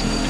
possible.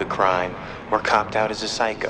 the crime or copped out as a psycho.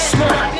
smart.